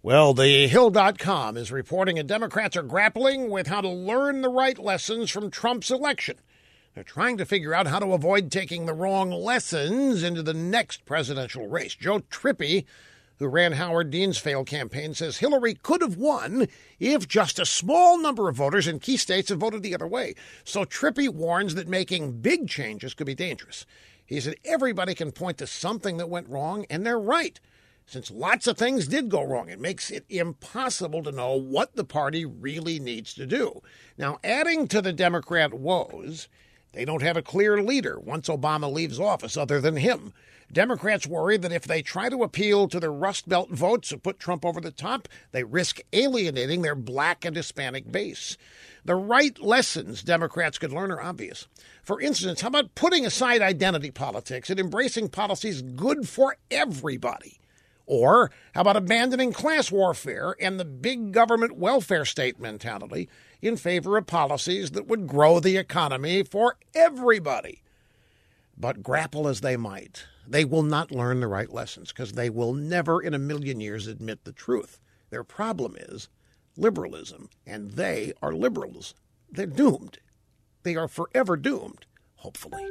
Well, the Hill.com is reporting that Democrats are grappling with how to learn the right lessons from Trump's election. They're trying to figure out how to avoid taking the wrong lessons into the next presidential race. Joe Trippi, who ran Howard Dean's failed campaign, says Hillary could have won if just a small number of voters in key states had voted the other way. So Trippi warns that making big changes could be dangerous. He said everybody can point to something that went wrong, and they're right since lots of things did go wrong. It makes it impossible to know what the party really needs to do. Now, adding to the Democrat woes, they don't have a clear leader once Obama leaves office other than him. Democrats worry that if they try to appeal to the Rust Belt votes and put Trump over the top, they risk alienating their black and Hispanic base. The right lessons Democrats could learn are obvious. For instance, how about putting aside identity politics and embracing policies good for everybody? Or how about abandoning class warfare and the big government welfare state mentality in favor of policies that would grow the economy for everybody? But grapple as they might, they will not learn the right lessons because they will never in a million years admit the truth. Their problem is liberalism, and they are liberals. They're doomed. They are forever doomed, hopefully.